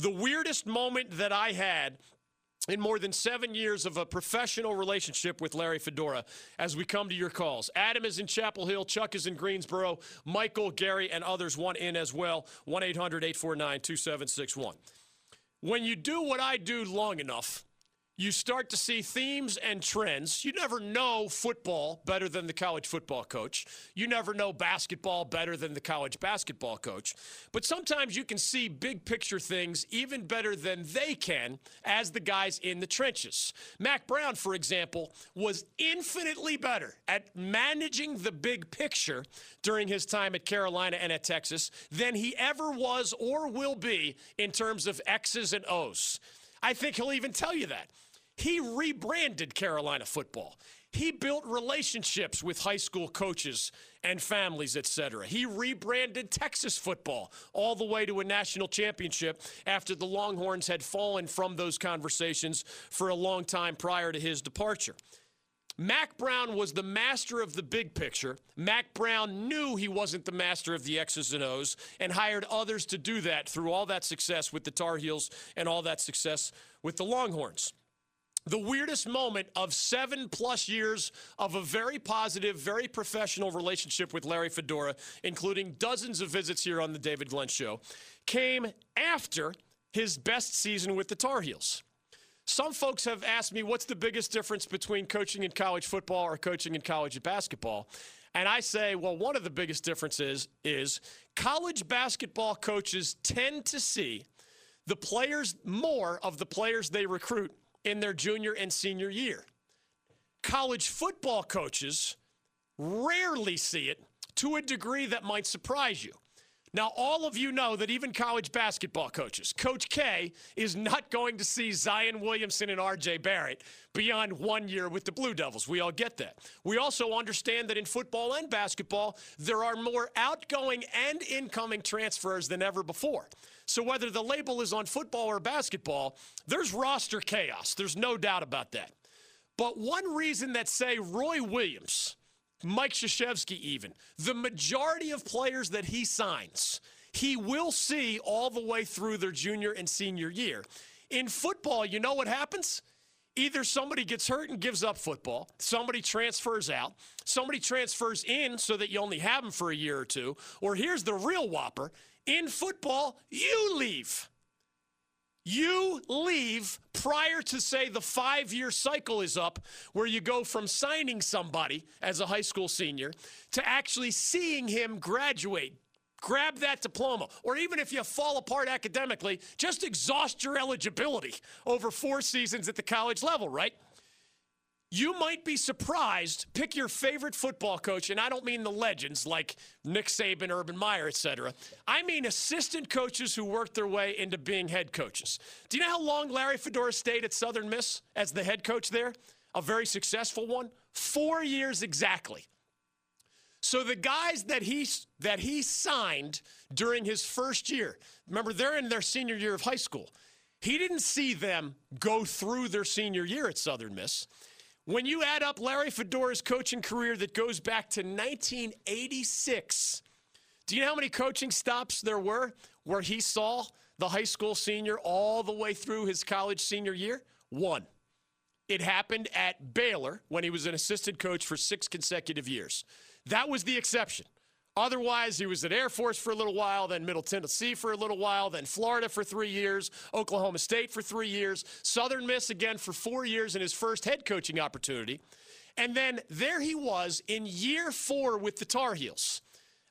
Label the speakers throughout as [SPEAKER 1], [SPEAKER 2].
[SPEAKER 1] The weirdest moment that I had in more than seven years of a professional relationship with Larry Fedora as we come to your calls. Adam is in Chapel Hill, Chuck is in Greensboro, Michael, Gary, and others want in as well. 1 800 849 2761. When you do what I do long enough, you start to see themes and trends. You never know football better than the college football coach. You never know basketball better than the college basketball coach. But sometimes you can see big picture things even better than they can as the guys in the trenches. Mack Brown, for example, was infinitely better at managing the big picture during his time at Carolina and at Texas than he ever was or will be in terms of X's and O's. I think he'll even tell you that. He rebranded Carolina football. He built relationships with high school coaches and families, etc. He rebranded Texas football all the way to a national championship after the Longhorns had fallen from those conversations for a long time prior to his departure. Mack Brown was the master of the big picture. Mack Brown knew he wasn't the master of the X's and O's and hired others to do that through all that success with the Tar Heels and all that success with the Longhorns the weirdest moment of seven plus years of a very positive, very professional relationship with Larry Fedora, including dozens of visits here on the David Glenn Show, came after his best season with the Tar Heels. Some folks have asked me what's the biggest difference between coaching in college football or coaching in college basketball. And I say, well, one of the biggest differences is college basketball coaches tend to see the players more of the players they recruit in their junior and senior year. College football coaches rarely see it to a degree that might surprise you. Now, all of you know that even college basketball coaches, Coach K is not going to see Zion Williamson and RJ Barrett beyond one year with the Blue Devils. We all get that. We also understand that in football and basketball, there are more outgoing and incoming transfers than ever before. So whether the label is on football or basketball, there's roster chaos. There's no doubt about that. But one reason that, say, Roy Williams, Mike Krzyzewski, even, the majority of players that he signs, he will see all the way through their junior and senior year. In football, you know what happens? Either somebody gets hurt and gives up football, somebody transfers out, somebody transfers in so that you only have them for a year or two, or here's the real whopper in football, you leave. You leave prior to, say, the five year cycle is up, where you go from signing somebody as a high school senior to actually seeing him graduate. Grab that diploma. Or even if you fall apart academically, just exhaust your eligibility over four seasons at the college level, right? You might be surprised. Pick your favorite football coach, and I don't mean the legends like Nick Saban, Urban Meyer, etc. I mean assistant coaches who worked their way into being head coaches. Do you know how long Larry Fedora stayed at Southern Miss as the head coach there? A very successful one. Four years exactly. So the guys that he that he signed during his first year, remember they're in their senior year of high school. He didn't see them go through their senior year at Southern Miss. When you add up Larry Fedora's coaching career that goes back to 1986, do you know how many coaching stops there were where he saw the high school senior all the way through his college senior year? One. It happened at Baylor when he was an assistant coach for six consecutive years. That was the exception. Otherwise, he was at Air Force for a little while, then Middle Tennessee for a little while, then Florida for three years, Oklahoma State for three years, Southern Miss again for four years in his first head coaching opportunity. And then there he was in year four with the Tar Heels.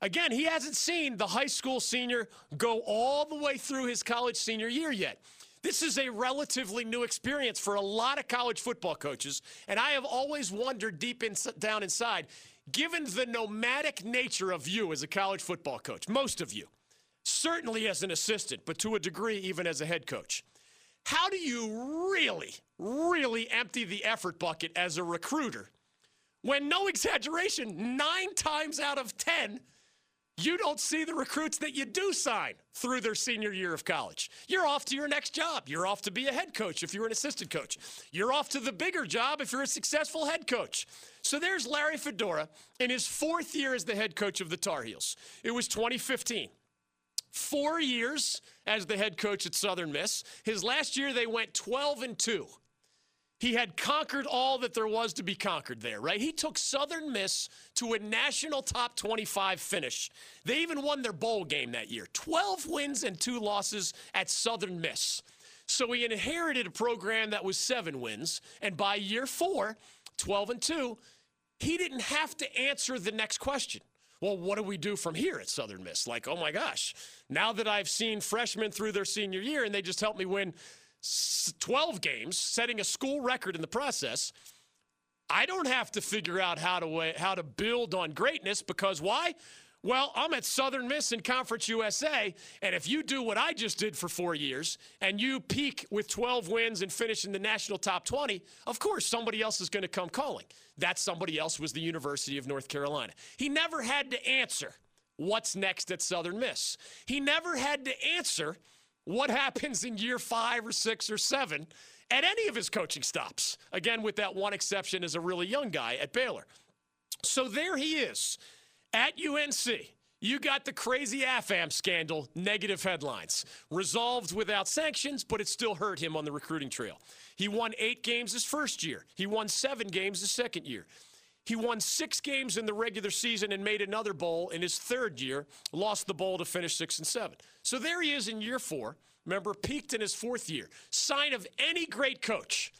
[SPEAKER 1] Again, he hasn't seen the high school senior go all the way through his college senior year yet. This is a relatively new experience for a lot of college football coaches, and I have always wondered deep in, down inside given the nomadic nature of you as a college football coach, most of you, certainly as an assistant, but to a degree, even as a head coach, how do you really, really empty the effort bucket as a recruiter when, no exaggeration, nine times out of 10, you don't see the recruits that you do sign through their senior year of college. You're off to your next job. You're off to be a head coach if you're an assistant coach. You're off to the bigger job if you're a successful head coach. So there's Larry Fedora in his fourth year as the head coach of the Tar Heels. It was 2015. four years as the head coach at Southern Miss. His last year, they went 12 and 2. He had conquered all that there was to be conquered there, right? He took Southern Miss to a national top 25 finish. They even won their bowl game that year 12 wins and two losses at Southern Miss. So he inherited a program that was seven wins. And by year four, 12 and 2, he didn't have to answer the next question. Well, what do we do from here at Southern Miss? Like, oh my gosh, now that I've seen freshmen through their senior year and they just helped me win 12 games, setting a school record in the process, I don't have to figure out how to how to build on greatness because why? Well, I'm at Southern Miss in Conference USA, and if you do what I just did for four years and you peak with 12 wins and finish in the national top 20, of course somebody else is going to come calling. That somebody else was the University of North Carolina. He never had to answer what's next at Southern Miss. He never had to answer what happens in year five or six or seven at any of his coaching stops. Again, with that one exception as a really young guy at Baylor. So there he is at UNC. You got the crazy AFAM scandal, negative headlines. Resolved without sanctions, but it still hurt him on the recruiting trail. He won eight games his first year, he won seven games his second year. He won six games in the regular season and made another bowl in his third year, lost the bowl to finish six and seven. So there he is in year four. Remember, peaked in his fourth year. Sign of any great coach.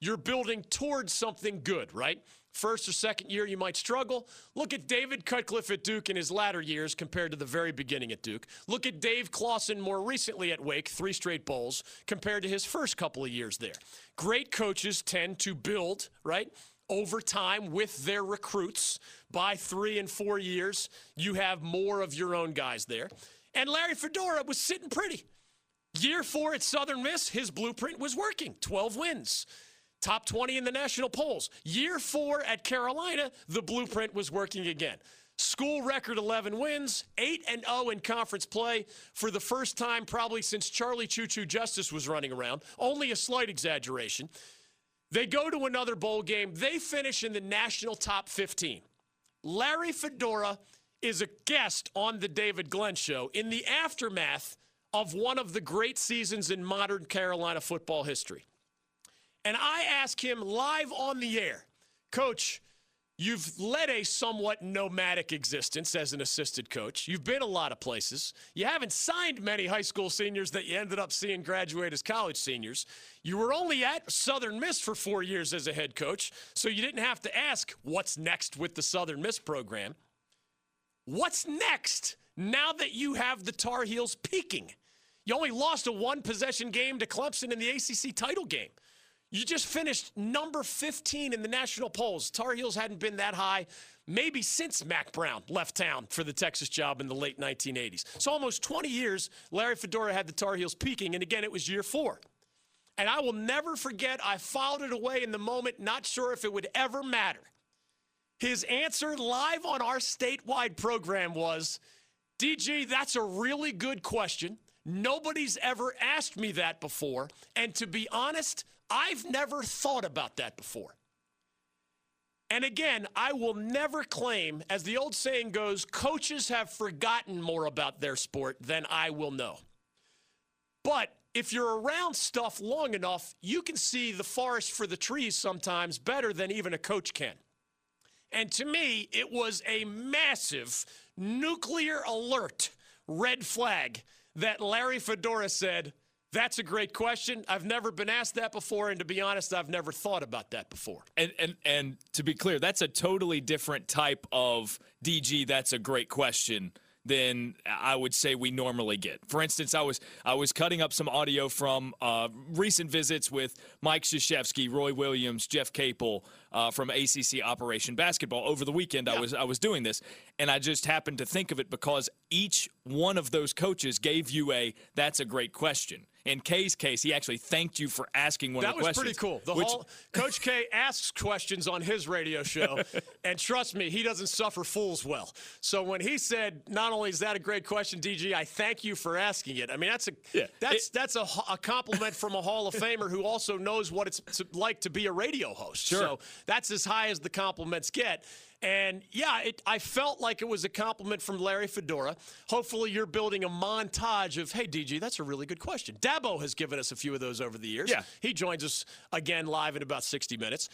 [SPEAKER 1] You're building towards something good, right? First or second year, you might struggle. Look at David Cutcliffe at Duke in his latter years compared to the very beginning at Duke. Look at Dave Clawson more recently at Wake, three straight bowls, compared to his first couple of years there. Great coaches tend to build, right? Over time with their recruits. By three and four years, you have more of your own guys there. And Larry Fedora was sitting pretty. Year four at Southern Miss, his blueprint was working 12 wins, top 20 in the national polls. Year four at Carolina, the blueprint was working again. School record 11 wins, 8 and 0 in conference play for the first time probably since Charlie Choo Choo Justice was running around. Only a slight exaggeration. They go to another bowl game. They finish in the national top 15. Larry Fedora is a guest on the David Glenn show in the aftermath of one of the great seasons in modern Carolina football history. And I ask him live on the air, Coach, You've led a somewhat nomadic existence as an assistant coach. You've been a lot of places. You haven't signed many high school seniors that you ended up seeing graduate as college seniors. You were only at Southern Miss for four years as a head coach, so you didn't have to ask what's next with the Southern Miss program. What's next now that you have the Tar Heels peaking? You only lost a one possession game to Clemson in the ACC title game. You just finished number 15 in the national polls. Tar Heels hadn't been that high maybe since Mack Brown left town for the Texas job in the late 1980s. So almost 20 years, Larry Fedora had the Tar Heels peaking, and again, it was year four. And I will never forget, I filed it away in the moment, not sure if it would ever matter. His answer live on our statewide program was DG, that's a really good question. Nobody's ever asked me that before. And to be honest, I've never thought about that before. And again, I will never claim, as the old saying goes, coaches have forgotten more about their sport than I will know. But if you're around stuff long enough, you can see the forest for the trees sometimes better than even a coach can. And to me, it was a massive nuclear alert red flag that Larry Fedora said, that's a great question. I've never been asked that before, and to be honest, I've never thought about that before.
[SPEAKER 2] And and and to be clear, that's a totally different type of DG. That's a great question than I would say we normally get. For instance, I was I was cutting up some audio from uh, recent visits with Mike Krzyzewski, Roy Williams, Jeff Capel uh, from ACC Operation Basketball over the weekend. Yeah. I was I was doing this, and I just happened to think of it because each one of those coaches gave you a "That's a great question." In K's case, he actually thanked you for asking one
[SPEAKER 1] that
[SPEAKER 2] of the questions.
[SPEAKER 1] That was pretty cool. The which... whole Coach K asks questions on his radio show, and trust me, he doesn't suffer fools well. So when he said, "Not only is that a great question, DG, I thank you for asking it." I mean, that's a yeah. that's it, that's a, a, compliment from a Hall of Famer who also knows what it's like to be a radio host.
[SPEAKER 2] Sure.
[SPEAKER 1] So that's as high as the compliments get. And yeah, it, I felt like it was a compliment from Larry Fedora. Hopefully, you're building a montage of, hey, DG, that's a really good question. Dabo has given us a few of those over the years.
[SPEAKER 2] Yeah.
[SPEAKER 1] He joins us again live in about 60 minutes.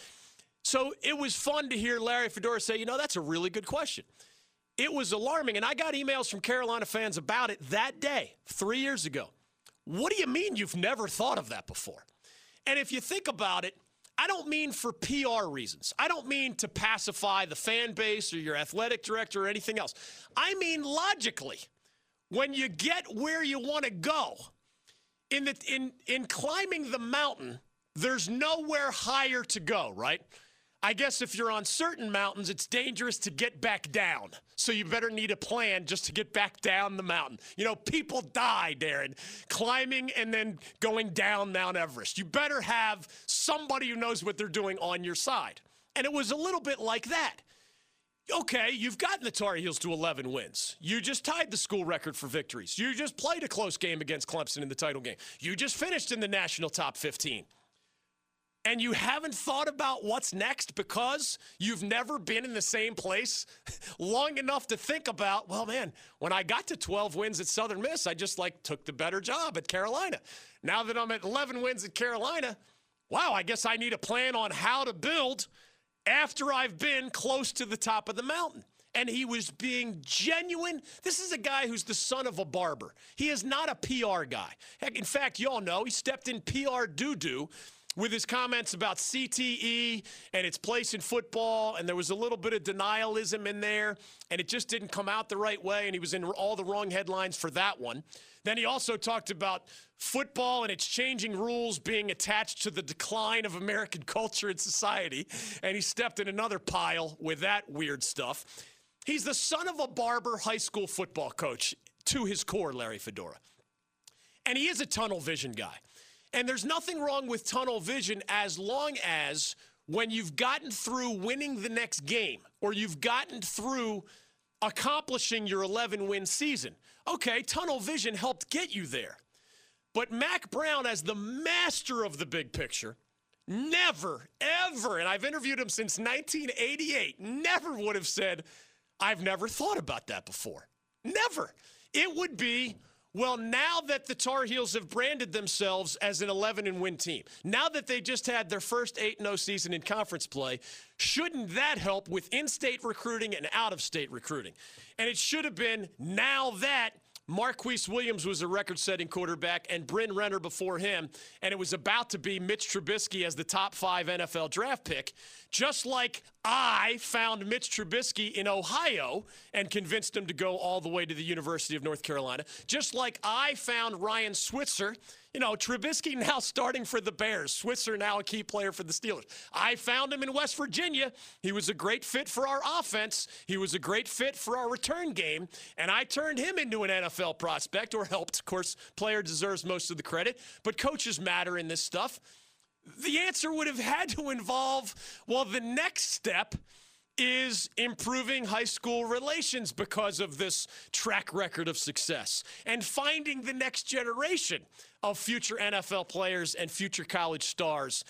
[SPEAKER 1] So it was fun to hear Larry Fedora say, you know, that's a really good question. It was alarming, and I got emails from Carolina fans about it that day, three years ago. What do you mean you've never thought of that before? And if you think about it, I don't mean for PR reasons. I don't mean to pacify the fan base or your athletic director or anything else. I mean logically. When you get where you want to go, in the in in climbing the mountain, there's nowhere higher to go, right? I guess if you're on certain mountains, it's dangerous to get back down. So you better need a plan just to get back down the mountain. You know, people die, Darren, climbing and then going down Mount Everest. You better have somebody who knows what they're doing on your side. And it was a little bit like that. Okay, you've gotten the Tar Heels to 11 wins. You just tied the school record for victories. You just played a close game against Clemson in the title game. You just finished in the national top 15 and you haven't thought about what's next because you've never been in the same place long enough to think about, well, man, when I got to 12 wins at Southern Miss, I just like took the better job at Carolina. Now that I'm at 11 wins at Carolina, wow, I guess I need a plan on how to build after I've been close to the top of the mountain. And he was being genuine. This is a guy who's the son of a barber. He is not a PR guy. Heck, in fact, y'all know he stepped in PR doo doo with his comments about CTE and its place in football, and there was a little bit of denialism in there, and it just didn't come out the right way, and he was in all the wrong headlines for that one. Then he also talked about football and its changing rules being attached to the decline of American culture and society, and he stepped in another pile with that weird stuff. He's the son of a barber high school football coach to his core, Larry Fedora. And he is a tunnel vision guy. And there's nothing wrong with tunnel vision as long as when you've gotten through winning the next game or you've gotten through accomplishing your 11 win season. Okay, tunnel vision helped get you there. But Mack Brown, as the master of the big picture, never, ever, and I've interviewed him since 1988, never would have said, I've never thought about that before. Never. It would be, well, now that the Tar Heels have branded themselves as an 11 and win team, now that they just had their first 8 0 season in conference play, shouldn't that help with in state recruiting and out of state recruiting? And it should have been now that Marquise Williams was a record setting quarterback and Bryn Renner before him, and it was about to be Mitch Trubisky as the top five NFL draft pick. Just like I found Mitch Trubisky in Ohio and convinced him to go all the way to the University of North Carolina. Just like I found Ryan Switzer you know, Trubisky now starting for the Bears. Switzer now a key player for the Steelers. I found him in West Virginia. He was a great fit for our offense. He was a great fit for our return game. And I turned him into an NFL prospect or helped. Of course, player deserves most of the credit, but coaches matter in this stuff. The answer would have had to involve, well, the next step is improving high school relations because of this track record of success and finding the next generation of future NFL players and future college stars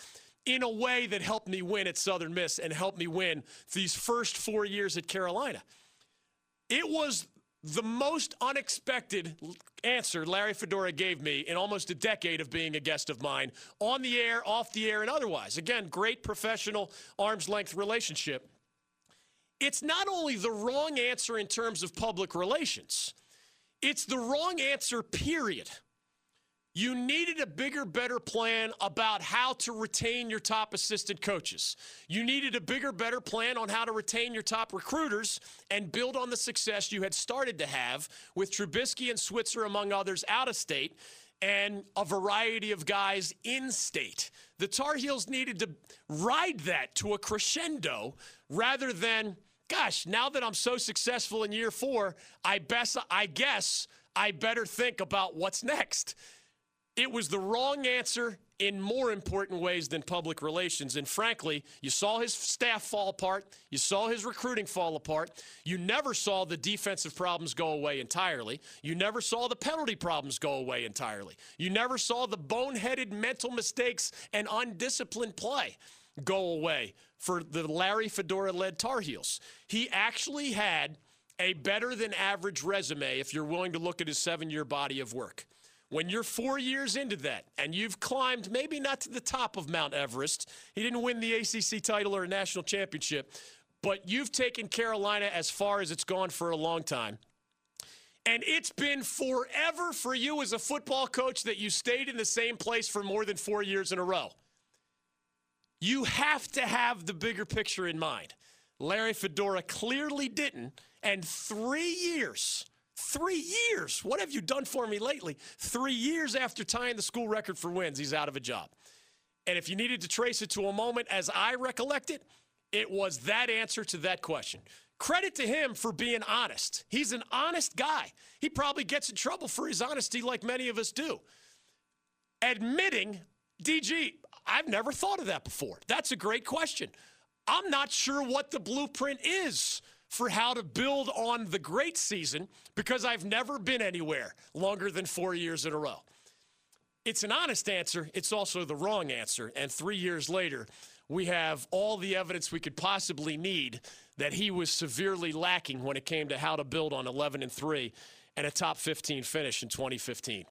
[SPEAKER 1] in a way that helped me win at Southern Miss and helped me win these first four years at Carolina. It was the most unexpected answer Larry Fedora gave me in almost a decade of being a guest of mine, on the air, off the air, and otherwise. Again, great professional arm's length relationship. It's not only the wrong answer in terms of public relations, it's the wrong answer, period. You needed a bigger, better plan about how to retain your top assistant coaches. You needed a bigger, better plan on how to retain your top recruiters and build on the success you had started to have with Trubisky and Switzer, among others, out of state, and a variety of guys in state. The Tar Heels needed to ride that to a crescendo rather than, gosh, now that I'm so successful in year four, I, best, I guess I better think about what's next. It was the wrong answer in more important ways than public relations. And frankly, you saw his staff fall apart. You saw his recruiting fall apart. You never saw the defensive problems go away entirely. You never saw the penalty problems go away entirely. You never saw the boneheaded mental mistakes and undisciplined play. Go away for the Larry Fedora led Tar Heels. He actually had a better than average resume if you're willing to look at his seven year body of work. When you're four years into that and you've climbed maybe not to the top of Mount Everest, he didn't win the ACC title or a national championship, but you've taken Carolina as far as it's gone for a long time. And it's been forever for you as a football coach that you stayed in the same place for more than four years in a row. You have to have the bigger picture in mind. Larry Fedora clearly didn't. And three years, three years, what have you done for me lately? Three years after tying the school record for wins, he's out of a job. And if you needed to trace it to a moment as I recollect it, it was that answer to that question. Credit to him for being honest. He's an honest guy. He probably gets in trouble for his honesty, like many of us do. Admitting, DG, I've never thought of that before. That's a great question. I'm not sure what the blueprint is for how to build on the great season because I've never been anywhere longer than four years in a row. It's an honest answer. It's also the wrong answer. And three years later, we have all the evidence we could possibly need that he was severely lacking when it came to how to build on 11 and 3 and a top 15 finish in 2015.